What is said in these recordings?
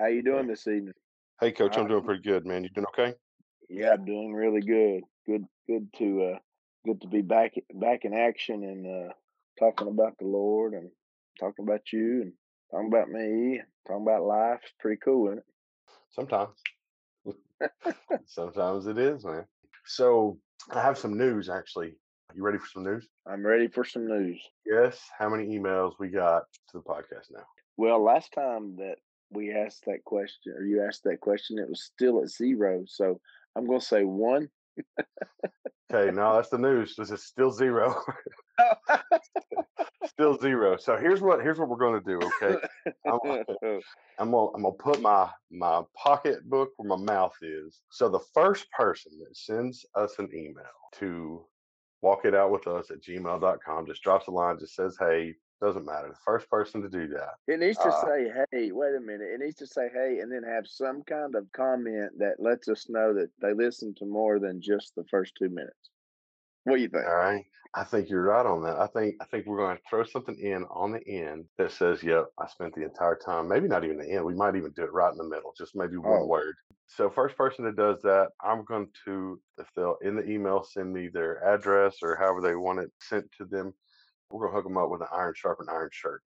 How you doing this evening? Hey, coach, I'm Uh, doing pretty good, man. You doing okay? yeah, I'm doing really good. Good, good to uh, good to be back back in action and uh, talking about the Lord and talking about you and talking about me, talking about life. It's pretty cool, isn't it? Sometimes. Sometimes it is, man. So I have some news actually. You ready for some news? I'm ready for some news. Yes. How many emails we got to the podcast now? Well, last time that we asked that question, or you asked that question, it was still at zero. So I'm going to say one. Okay, now that's the news. This is still zero. still zero. So here's what here's what we're gonna do, okay? I'm, I'm gonna I'm gonna put my my pocketbook where my mouth is. So the first person that sends us an email to walk it out with us at gmail.com just drops a line, just says, hey, doesn't matter. The first person to do that. It needs to Uh, say, hey, wait a minute. It needs to say, hey, and then have some kind of comment that lets us know that they listened to more than just the first two minutes. What do you think? all right. I think you're right on that. I think I think we're going to throw something in on the end that says, "Yep, I spent the entire time." Maybe not even the end. We might even do it right in the middle, just maybe one Oh, word. So first person that does that, I'm going to, if they'll in the email send me their address or however they want it sent to them, we're gonna hook them up with an Iron Sharpens Iron shirt.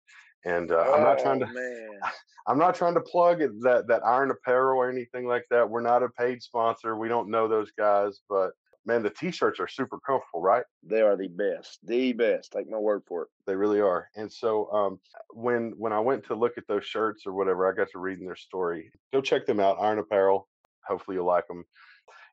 And uh, I'm not trying oh to, man. I'm not trying to plug that that iron apparel or anything like that. We're not a paid sponsor. We don't know those guys, but man, the t-shirts are super comfortable, right? They are the best. The best. Take my word for it. They really are. And so um, when when I went to look at those shirts or whatever, I got to reading their story. Go check them out, Iron Apparel. Hopefully you'll like them.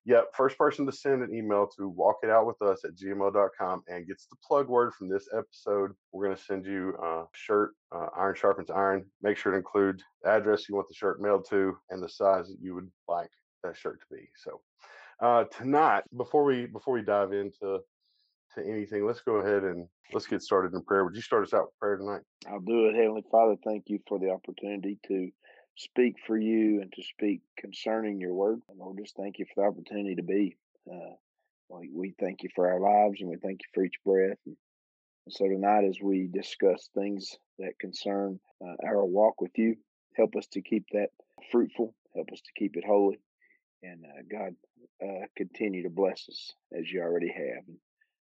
Yeah, first person to send an email to walk it out with us at gmail.com and gets the plug word from this episode. We're going to send you a shirt, uh, Iron Sharpens Iron. Make sure to include the address you want the shirt mailed to and the size that you would like that shirt to be. So uh, tonight, before we before we dive into to anything, let's go ahead and let's get started in prayer. Would you start us out with prayer tonight? I'll do it. Heavenly Father, thank you for the opportunity to speak for you and to speak concerning your word. And Lord, just thank you for the opportunity to be. Uh, we, we thank you for our lives and we thank you for each breath. And so tonight, as we discuss things that concern uh, our walk with you, help us to keep that fruitful, help us to keep it holy. And uh, God, uh, continue to bless us as you already have. And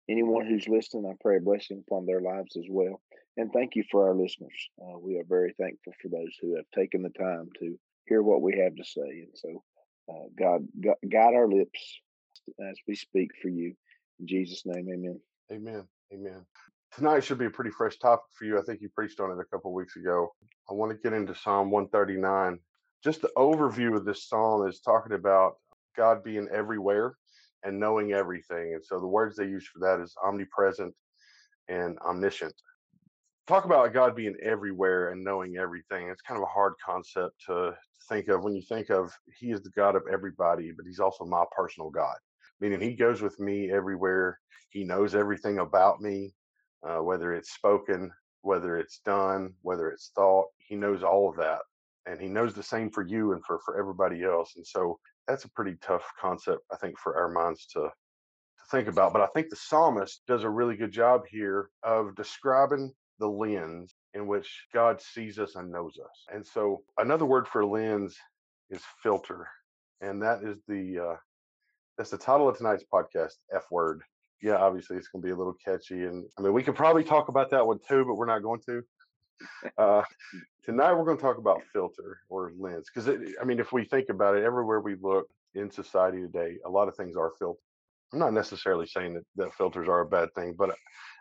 anyone who's listening, I pray a blessing upon their lives as well. And thank you for our listeners. Uh, we are very thankful for those who have taken the time to hear what we have to say. And so, uh, God, gu- guide our lips as we speak for you. In Jesus' name, amen. Amen. Amen. Tonight should be a pretty fresh topic for you. I think you preached on it a couple weeks ago. I want to get into Psalm 139. Just the overview of this psalm is talking about God being everywhere and knowing everything. And so the words they use for that is omnipresent and omniscient. Talk about God being everywhere and knowing everything. It's kind of a hard concept to think of when you think of He is the God of everybody, but He's also my personal God, meaning He goes with me everywhere. He knows everything about me, uh, whether it's spoken, whether it's done, whether it's thought. He knows all of that. And He knows the same for you and for, for everybody else. And so that's a pretty tough concept, I think, for our minds to, to think about. But I think the psalmist does a really good job here of describing the lens in which God sees us and knows us. And so another word for lens is filter. And that is the uh, that's the title of tonight's podcast, F word. Yeah, obviously it's gonna be a little catchy. And I mean we could probably talk about that one too, but we're not going to. Uh, tonight we're going to talk about filter or lens because I mean, if we think about it, everywhere we look in society today, a lot of things are filtered. I'm not necessarily saying that, that filters are a bad thing, but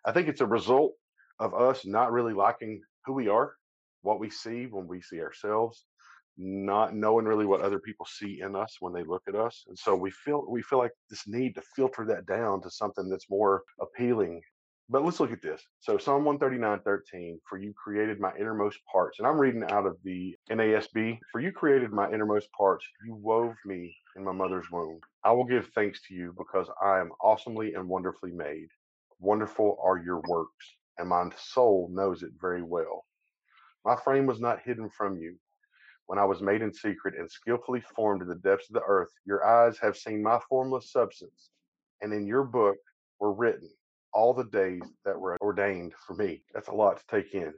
I think it's a result of us not really liking who we are, what we see when we see ourselves, not knowing really what other people see in us when they look at us, and so we feel we feel like this need to filter that down to something that's more appealing but let's look at this. So Psalm 139, 13, for you created my innermost parts. And I'm reading out of the NASB. For you created my innermost parts. You wove me in my mother's womb. I will give thanks to you because I am awesomely and wonderfully made. Wonderful are your works, and my soul knows it very well. My frame was not hidden from you. When I was made in secret and skillfully formed in the depths of the earth, your eyes have seen my formless substance, and in your book were written all the days that were ordained for me. That's a lot to take in.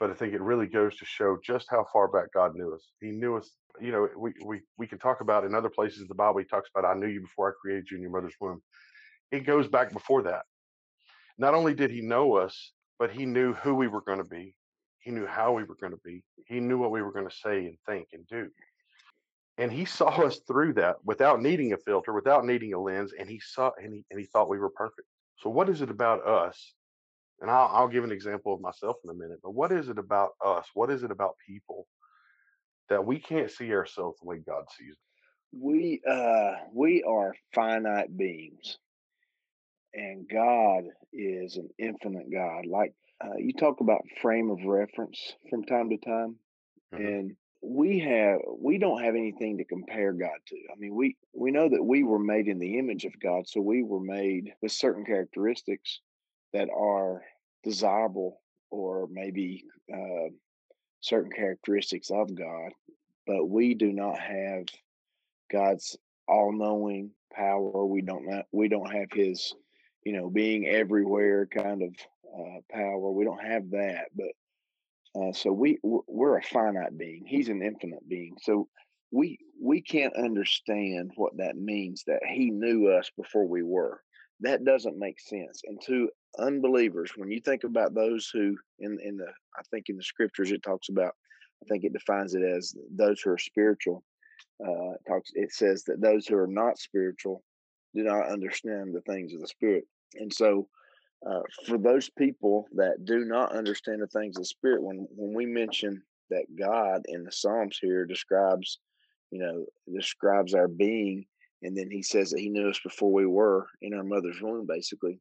but I think it really goes to show just how far back God knew us. He knew us. You know, we we we can talk about in other places the Bible. He talks about, "I knew you before I created you in your mother's womb." It goes back before that. Not only did He know us, but He knew who we were going to be. He knew how we were going to be. He knew what we were going to say and think and do. And He saw us through that without needing a filter, without needing a lens, and He saw and He and He thought we were perfect. So, what is it about us and I'll, I'll give an example of myself in a minute. But what is it about us? What is it about people that we can't see ourselves the way God sees? We uh we are finite beings, and God is an infinite God. Like uh, you talk about frame of reference from time to time, Mm-hmm. and we have we don't have anything to compare God to. I mean, we we know that we were made in the image of God, so we were made with certain characteristics that are desirable or maybe uh, certain characteristics of God, but we do not have God's all-knowing power. We don't not, we don't have His, you know, being everywhere kind of uh, power. We don't have that, but uh, so we we're a finite being. He's an infinite being. So we we can't understand what that means that He knew us before we were. That doesn't make sense. And to unbelievers, when you think about those who in in the I think in the scriptures it talks about I think it defines it as those who are spiritual. Uh, talks it says that those who are not spiritual do not understand the things of the spirit. And so uh, for those people that do not understand the things of the spirit, when when we mention that God in the Psalms here describes, you know, describes our being, and then He says that He knew us before we were in our mother's womb. Basically,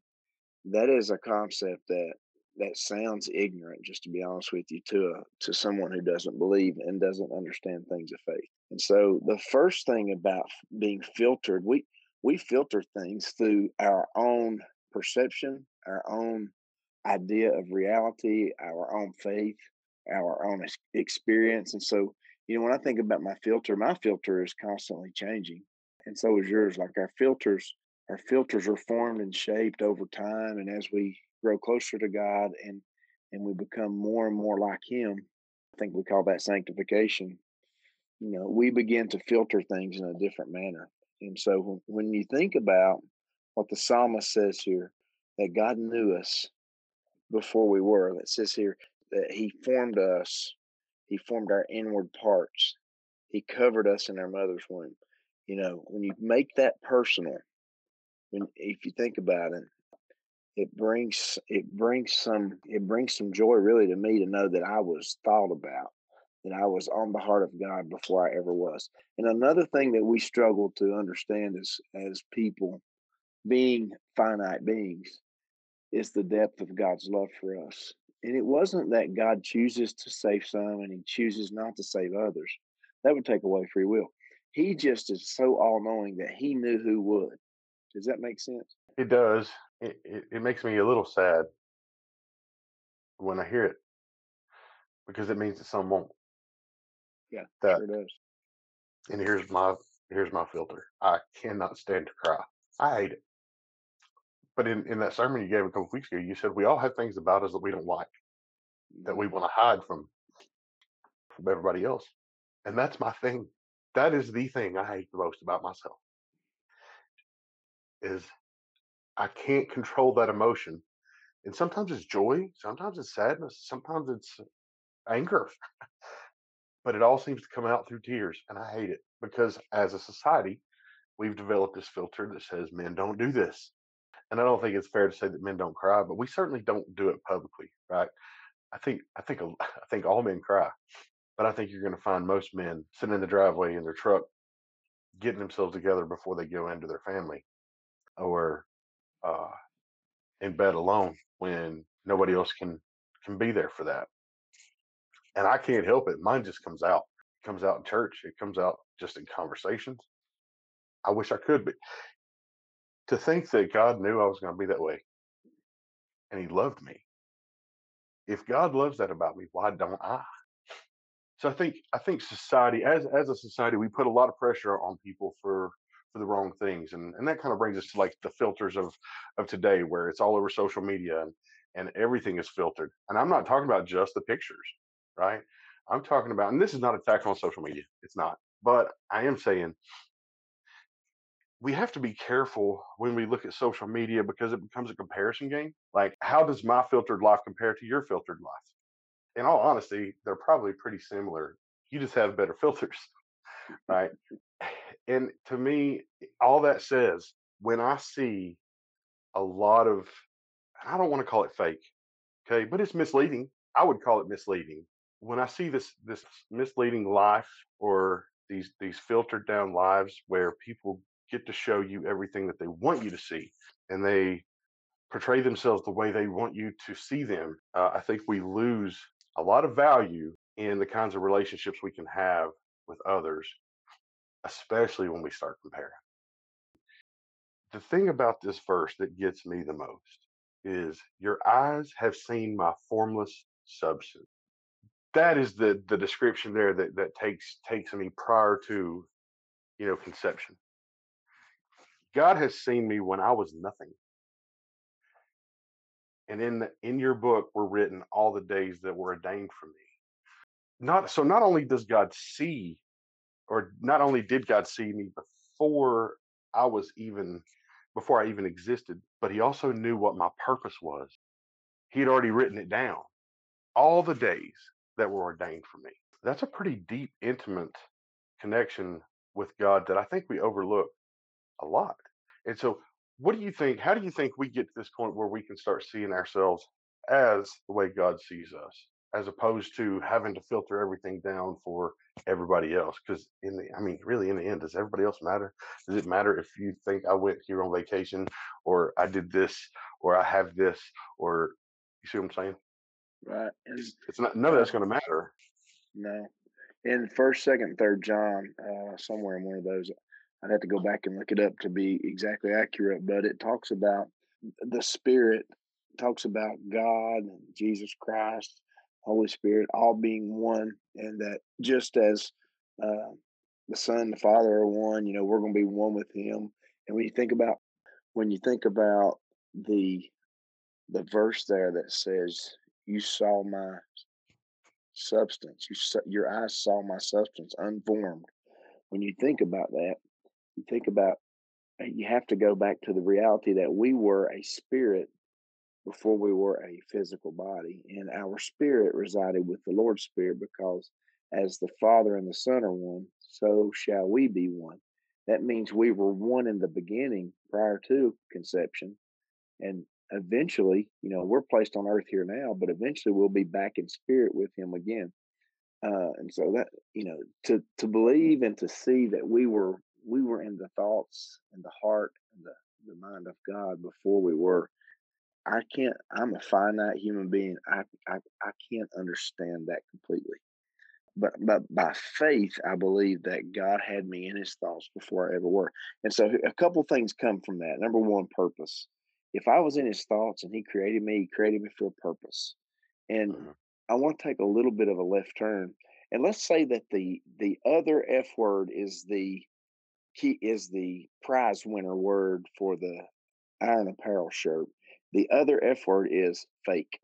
that is a concept that that sounds ignorant, just to be honest with you, to a to someone who doesn't believe and doesn't understand things of faith. And so, the first thing about being filtered, we we filter things through our own perception, our own idea of reality, our own faith, our own experience. And so, you know, when I think about my filter, my filter is constantly changing. And so is yours. Like our filters, our filters are formed and shaped over time. And as we grow closer to God and and we become more and more like him, I think we call that sanctification. You know, we begin to filter things in a different manner. And so when, you think about what the psalmist says here, that God knew us before we were. That says here that He formed us, He formed our inward parts, He covered us in our mother's womb. You know, when you make that personal, when if you think about it, it brings it brings some it brings some joy really to me to know that I was thought about, that I was on the heart of God before I ever was. And another thing that we struggle to understand as as people being finite beings is the depth of God's love for us. And it wasn't that God chooses to save some and he chooses not to save others. That would take away free will. He just is so all knowing that he knew who would. Does that make sense? It does. It, it, it makes me a little sad when I hear it because it means that some won't. Yeah, That sure does. and here's my here's my filter. I cannot stand to cry. I hate it. But in, in that sermon you gave a couple weeks ago, you said we all have things about us that we don't like, that Mhm. we want to hide from from everybody else. And that's my thing. That is the thing I hate the most about myself. Is I can't control that emotion. And sometimes it's joy, sometimes it's sadness, sometimes it's anger, but it all seems to come out through tears. And I hate it because as a society, we've developed this filter that says men don't do this. And I don't think it's fair to say that men don't cry, but we certainly don't do it publicly, right? I think I think I think all men cry, but I think you're going to find most men sitting in the driveway in their truck, getting themselves together before they go into their family, or uh, in bed alone when nobody else can can be there for that. And I can't help it. Mine just comes out. It comes out in church. It comes out just in conversations. I wish I could, but to think that God knew I was going to be that way and He loved me. If God loves that about me, why don't I? So I think I think society, as as a society, we put a lot of pressure on people for for the wrong things, and and that kind of brings us to like the filters of of today, where it's all over social media, and and everything is filtered. And I'm not talking about just the pictures, right? I'm talking about, and this is not a on social media. It's not. But I am saying we have to be careful when we look at social media because it becomes a comparison game. Like, how does my filtered life compare to your filtered life? In all honesty, they're probably pretty similar. You just have better filters, right? And to me, all that says when I see a lot of, I don't want to call it fake, okay, but it's misleading. I would call it misleading. When I see this this misleading life or these these filtered down lives where people get to show you everything that they want you to see and they portray themselves the way they want you to see them, uh, I think we lose a lot of value in the kinds of relationships we can have with others, especially when we start comparing. The thing about this verse that gets me the most is your eyes have seen my formless substance. That is the the description there that that takes takes me prior to you know conception. God has seen me when I was nothing. And in the, in your book were written all the days that were ordained for me. Not so not only does God see or not only did God see me before I was even before I even existed, but he also knew what my purpose was. He had already written it down. All the days that were ordained for me. That's a pretty deep, intimate connection with God that I think we overlook a lot. And so, what do you think? How do you think we get to this point where we can start seeing ourselves as the way God sees us, as opposed to having to filter everything down for everybody else? Because in the, I mean, really, in the end, does everybody else matter? Does it matter if you think I went here on vacation, or I did this, or I have this, or you see what I'm saying? Right. And It's, not none of that's going to matter. no, in first, second, third John, uh, somewhere in one of those, I'd have to go back and look it up to be exactly accurate, but it talks about the Spirit, talks about God and Jesus Christ, Holy Spirit, all being one, and that just as uh, the Son and the Father are one, you know, we're going to be one with Him. And when you think about when you think about the the verse there that says, "You saw my substance, you saw, your eyes saw my substance unformed." When you think about that, you think about uh, you have to go back to the reality that we were a spirit before we were a physical body, and our spirit resided with the Lord's Spirit because as the Father and the Son are one, so shall we be one. That means we were one in the beginning prior to conception, and eventually, you know, we're placed on earth here now, but eventually we'll be back in spirit with Him again. Uh, and so that you know, to to believe and to see that we were we were in the thoughts and the heart and the the mind of God before we were. I can't. I'm a finite human being. I I, I can't understand that completely. But but by faith, I believe that God had me in His thoughts before I ever were. And so a couple things come from that. Number one, purpose. If I was in His thoughts and He created me, He created me for a purpose. And Mhm. I want to take a little bit of a left turn. And let's say that the the other F word is the key is the prize winner word for the Iron Apparel shirt. The other F word is fake.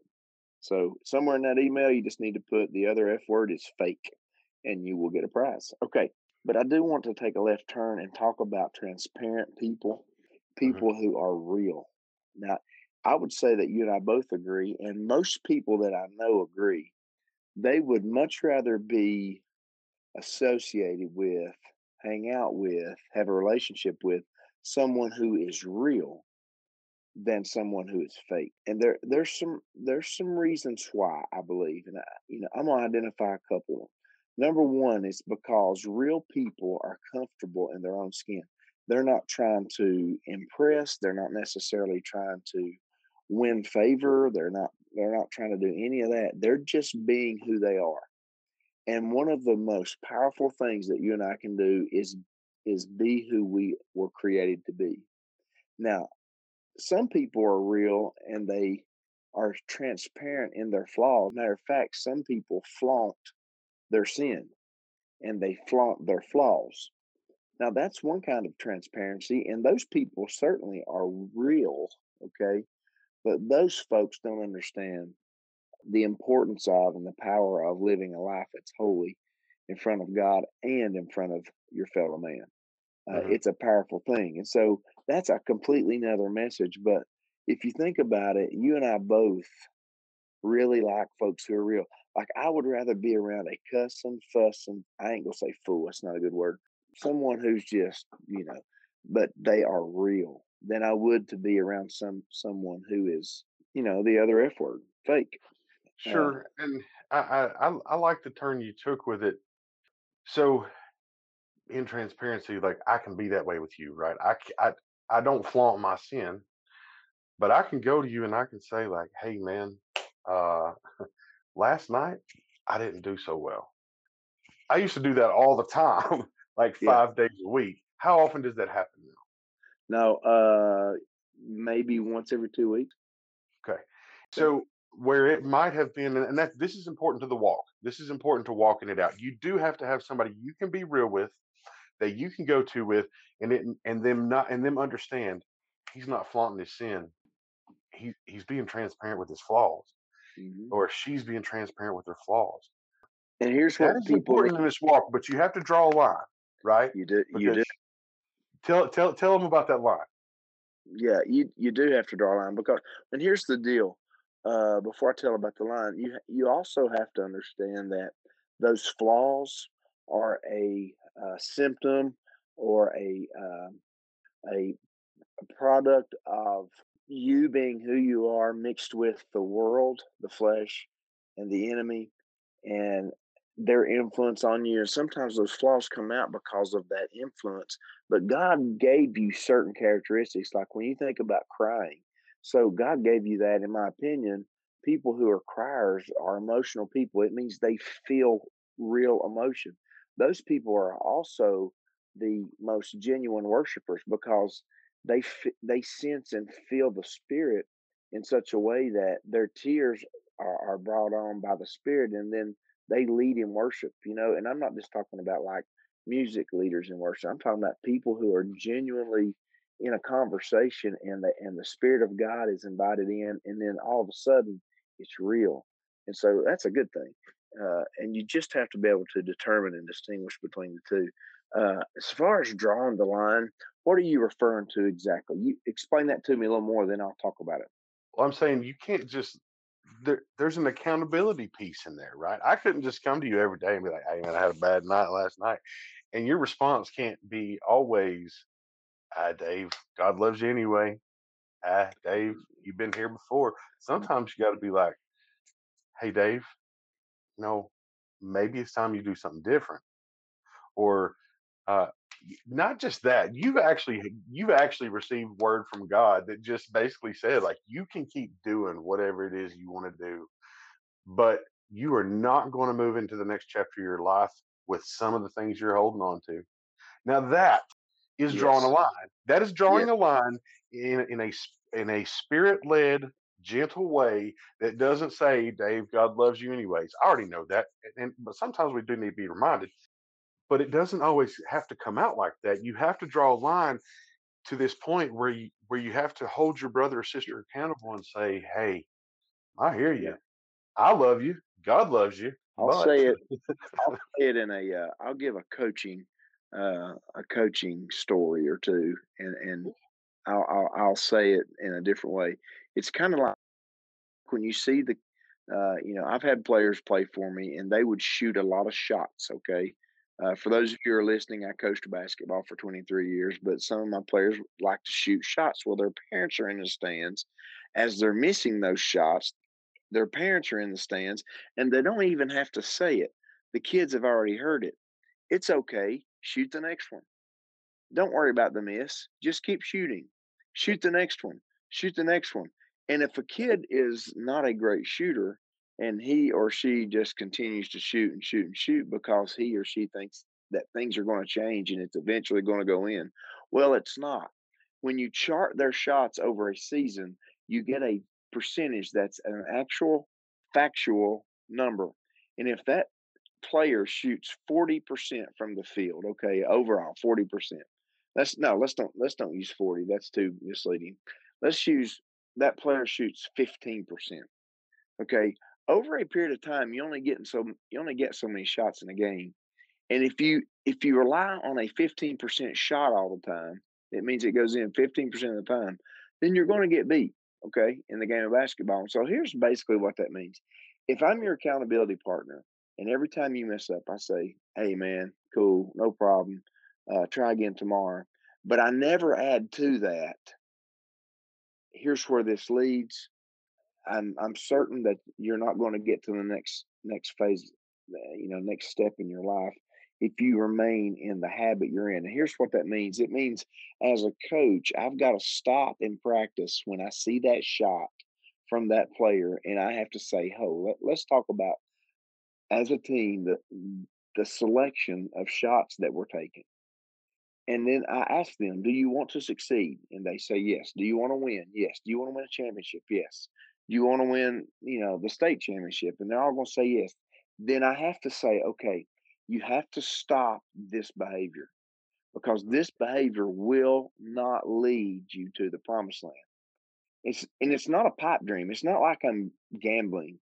So somewhere in that email, you just need to put the other F word is fake, and you will get a prize. Okay, but I do want to take a left turn and talk about transparent people, Mhm. people who are real. Now, I would say that you and I both agree, and most people that I know agree. They would much rather be associated with, hang out with, have a relationship with someone who is real than someone who is fake. And there there's some there's some reasons why I believe, and I, you know I'm gonna identify a couple. Number one is because real people are comfortable in their own skin. They're not trying to impress. They're not necessarily trying to win favor. They're not they're not trying to do any of that. They're just being who they are. And one of the most powerful things that you and I can do is is be who we were created to be. Now, some people are real and they are transparent in their flaws. Matter of fact, some people flaunt their sin and they flaunt their flaws. Now, that's one kind of transparency, and those people certainly are real, okay? But those folks don't understand the importance of and the power of living a life that's holy in front of God and in front of your fellow man. Uh, hmm it's a powerful thing. And so that's a completely another message. But if you think about it, you and I both really like folks who are real. Like I would rather be around a cussing, fussing, I ain't gonna say fool, that's not a good word. Someone who's just, you know, but they are real than I would to be around some someone who is, you know, the other F word, fake. Uh, Sure. And I, I, I I like the turn you took with it. So in transparency, like I can be that way with you, right? I I I don't flaunt my sin, but I can go to you and I can say like, hey man, uh, last night I didn't do so well. I used to do that all the time, like yeah. five days a week. How often does that happen now? Now, uh maybe once every two weeks. Okay. So where it might have been, and that this is important to the walk. This is important to walking it out. You do have to have somebody you can be real with, that you can go to with, and it and them not and them understand he's not flaunting his sin. He he's being transparent with his flaws, hmm or she's being transparent with her flaws. And here's That what people important in this walk, but you have to draw a line, right? You do, you do tell tell tell them about that line. Yeah, you you do have to draw a line because, and here's the deal. Uh, before I tell about the line, you you also have to understand that those flaws are a, uh symptom or a um a product of you being who you are mixed with the world, the flesh, and the enemy, and their influence on you. And sometimes those flaws come out because of that influence. But God gave you certain characteristics, like when you think about crying. So God gave you that, in my opinion. People who are criers are emotional people. It means they feel real emotion. Those people are also the most genuine worshipers because they f- they sense and feel the spirit in such a way that their tears are, are brought on by the spirit and then they lead in worship you know and i'm not just talking about like music leaders in worship i'm talking about people who are genuinely in a conversation and the and the spirit of god is invited in and then all of a sudden it's real and so that's a good thing uh, and you just have to be able to determine and distinguish between the two uh, as far as drawing the line what are you referring to exactly? You explain that to me a little more, then I'll talk about it. Well, I'm saying you can't just there, there's an accountability piece in there, right? I couldn't just come to you every day and be like, "Hey, man, I had a bad night last night," and your response can't be always, "Ah, Dave, God loves you anyway." Ah, Dave, you've been here before. Sometimes you got to be like, "Hey, Dave, you no, maybe it's time you do something different," or uh, not just that. You've actually you've actually received word from God that just basically said like you can keep doing whatever it is you want to do but you are not going to move into the next chapter of your life with some of the things you're holding on to. Now that is drawing a line. That is Yes. drawing a line in in a in a spirit led, gentle way that doesn't say, "Dave, God loves you anyways." I already know that, and but sometimes we do need to be reminded. But it doesn't always have to come out like that. You have to draw a line to this point where you where you have to hold your brother or sister accountable and say, "Hey, I hear you. I love you. God loves you, I'll but say it. I'll say it in a. Uh, I'll give a coaching, uh, a coaching story or two, and and I'll, I'll I'll say it in a different way. It's kind of like when you see the, uh, you know, I've had players play for me, and they would shoot a lot of shots. Okay. Uh, for those of you who are listening, I coached basketball for 23 years, but some of my players like to shoot shots. Well, their parents are in the stands. As they're missing those shots, their parents are in the stands, and they don't even have to say it. The kids have already heard it. It's okay. Shoot the next one. Don't worry about the miss. Just keep shooting. Shoot the next one. Shoot the next one. And if a kid is not a great shooter and he or she just continues to shoot and shoot and shoot because he or she thinks that things are going to change and it's eventually going to go in, well, it's not. When you chart their shots over a season, you get a percentage that's an actual factual number. And if that player shoots 40% from the field, okay, overall 40%. Let's no, let's don't let's don't use 40. That's too misleading. Let's use that player shoots 15%. Okay. Over a period of time, you only get so you only get so many shots in a game. And if you if you rely on a 15% shot all the time, it means it goes in 15% of the time, then you're going to get beat, okay, in the game of basketball. And so here's basically what that means. If I'm your accountability partner and every time you mess up, I say, hey, man, cool, no problem, uh, try again tomorrow. But I never add to that, here's where this leads. I'm I'm certain that you're not going to get to the next next phase, uh, you know, next step in your life if you remain in the habit you're in. And here's what that means. It means as a coach, I've got to stop and practice when I see that shot from that player, and I have to say, "Oh, let, let's talk about as a team the the selection of shots that we're taking." And then I ask them, "Do you want to succeed?" And they say, "Yes." Do you want to win? Yes. Do you want to win a championship? Yes. You want to win, you know, the state championship? And they're all going to say yes. Then I have to say, okay, you have to stop this behavior because this behavior will not lead you to the promised land. It's and it's not a pipe dream. It's not like I'm gambling.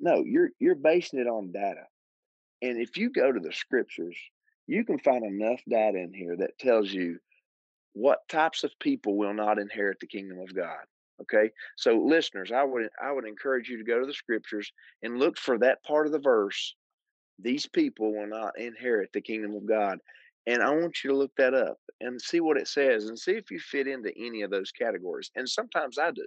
No, you're you're basing it on data. And if you go to the scriptures, you can find enough data in here that tells you what types of people will not inherit the kingdom of God. Okay. So listeners, I would I would encourage you to go to the scriptures and look for that part of the verse. These people will not inherit the kingdom of God. And I want you to look that up and see what it says and see if you fit into any of those categories. And sometimes I do.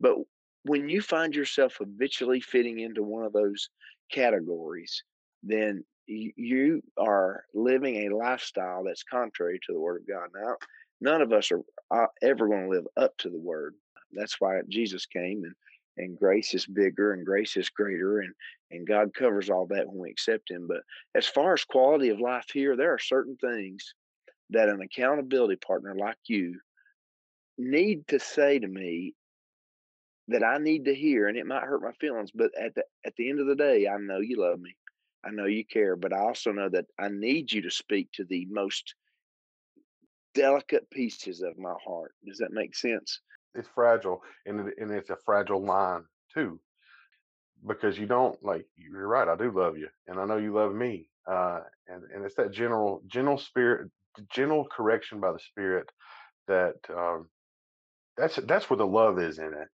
But when you find yourself habitually fitting into one of those categories, then you are living a lifestyle that's contrary to the word of God. Now, none of us are uh, ever going to live up to the word. That's why Jesus came and and grace is bigger and grace is greater and and God covers all that when we accept him. But as far as quality of life here, there are certain things that an accountability partner like you need to say to me that I need to hear, and it might hurt my feelings, but at the at the end of the day, I know you love me. I know you care, but I also know that I need you to speak to the most delicate pieces of my heart. Does that make sense? It's fragile, and it, and it's a fragile line too, because you don't like. You're right. I do love you, and I know you love me. Uh, and and it's that general gentle spirit, gentle correction by the Spirit that um, that's that's where the love is in it.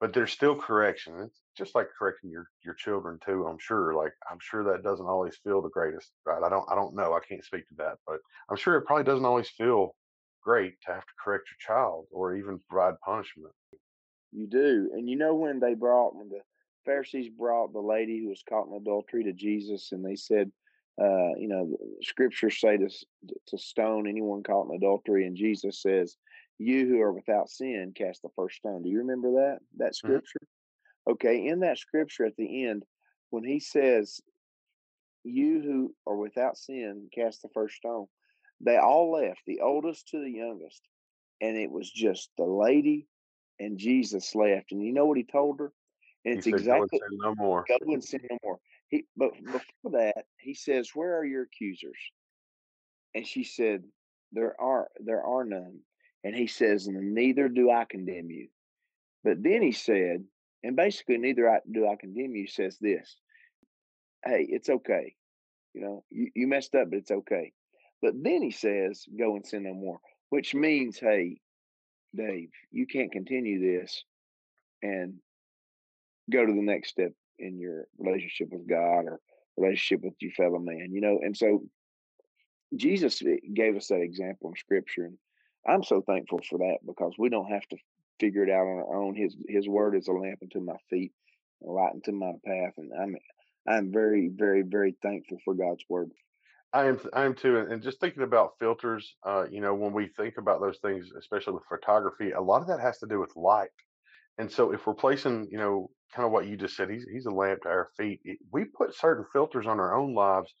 But there's still correction. It's just like correcting your your children too. I'm sure. Like I'm sure that doesn't always feel the greatest, right? I don't I don't know. I can't speak to that, but I'm sure it probably doesn't always feel great to have to correct your child or even provide punishment. You do. And you know when they brought when the Pharisees brought the lady who was caught in adultery to Jesus and they said, uh, you know, scriptures say to, to stone anyone caught in adultery, and Jesus says, You who are without sin, cast the first stone. Do you remember that? That mm-hmm. scripture? Mm-hmm. Okay, in that scripture at the end, when he says, You who are without sin, cast the first stone, they all left, the oldest to the youngest. And it was just the lady and Jesus left. And you know what he told her? And it's said, exactly go no more. Go and sin no more. He, but before that, he says, "Where are your accusers?" And she said, "There are there are none." And he says, "Neither do I condemn you." But then he said, and basically, neither I, do I condemn you. Says this, "Hey, it's okay. You know, you, you messed up, but it's okay." But then he says, go and sin no more, which means, hey, Dave, you can't continue this and go to the next step in your relationship with God or relationship with your fellow man, you know? And so Jesus eh, gave us that example in scripture. And I'm so thankful for that because we don't have to figure it out on our own. His his word is a lamp unto my feet, a light unto my path. And I'm I'm very, very, very thankful for God's word. I am I am too, and just thinking about filters. Uh, you know, when we think about those things, especially with photography, a lot of that has to do with light. And so, if we're placing, you know, kind of what you just said, he's he's a lamp to our feet. We put certain filters on our own lives.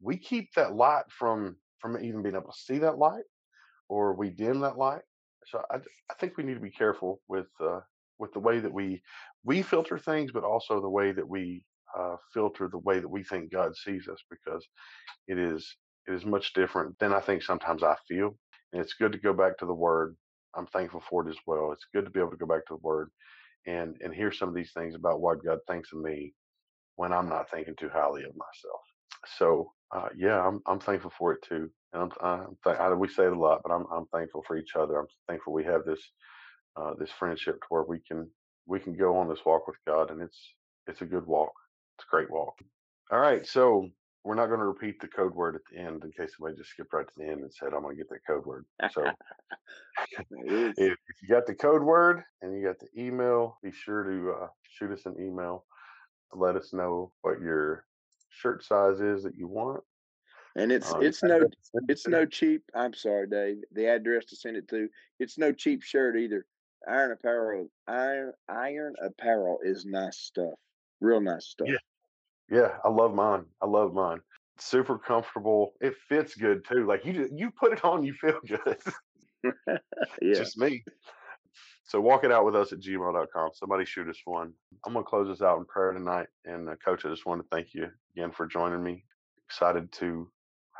We keep that light from from even being able to see that light, or we dim that light. So I, I think we need to be careful with uh, with the way that we we filter things, but also the way that we uh, filter the way that we think God sees us because it is it is much different than I think sometimes I feel. And it's good to go back to the Word I'm thankful for it as well. It's good to be able to go back to the Word and and hear some of these things about what God thinks of me when I'm not thinking too highly of myself. So uh, yeah, I'm I'm thankful for it too. And I'm, I'm th- I, we say it a lot, but I'm I'm thankful for each other. I'm thankful we have this uh, this friendship to where we can we can go on this walk with God, and it's it's a good walk. It's a great walk. All right, so we're not going to repeat the code word at the end in case somebody just skipped right to the end and said, "I'm going to get that code word." So if, if, you got the code word and you got the email, be sure to uh, shoot us an email to let us know what your shirt size is that you want. And it's um, it's no it's no cheap. I'm sorry, Dave. The address to send it to. It's no cheap shirt either. Iron Apparel. Iron Iron Apparel is nice stuff. Real nice stuff. Yeah. Yeah, I love mine. I love mine. Super comfortable. It fits good too. Like you just, you put it on, you feel good. yeah. Just me. So walk it out with us at gmail.com. Somebody shoot us one. I'm going to close this out in prayer tonight. And uh, coach, I just want to thank you again for joining me. Excited to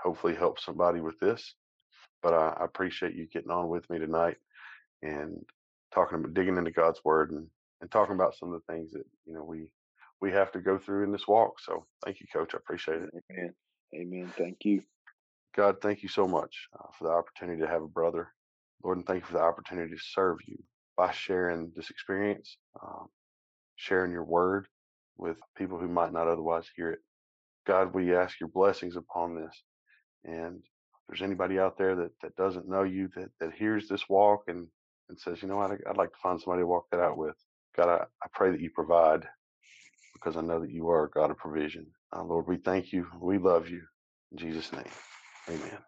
hopefully help somebody with this. But I, I appreciate you getting on with me tonight and talking about digging into God's word and, and talking about some of the things that, you know, we, we have to go through in this walk. So thank you, coach. I appreciate it. Amen. Amen. Thank you. God, thank you so much uh, for the opportunity to have a brother. Lord, and thank you for the opportunity to serve you by sharing this experience, um, sharing your word with people who might not otherwise hear it. God, we ask your blessings upon this. And if there's anybody out there that, that doesn't know you, that, that hears this walk and, and says, you know, I'd, I'd like to find somebody to walk that out with. God, I, I pray that you provide because I know that you are a God of provision. Uh, Lord, we thank you. We love you. In Jesus' name, amen.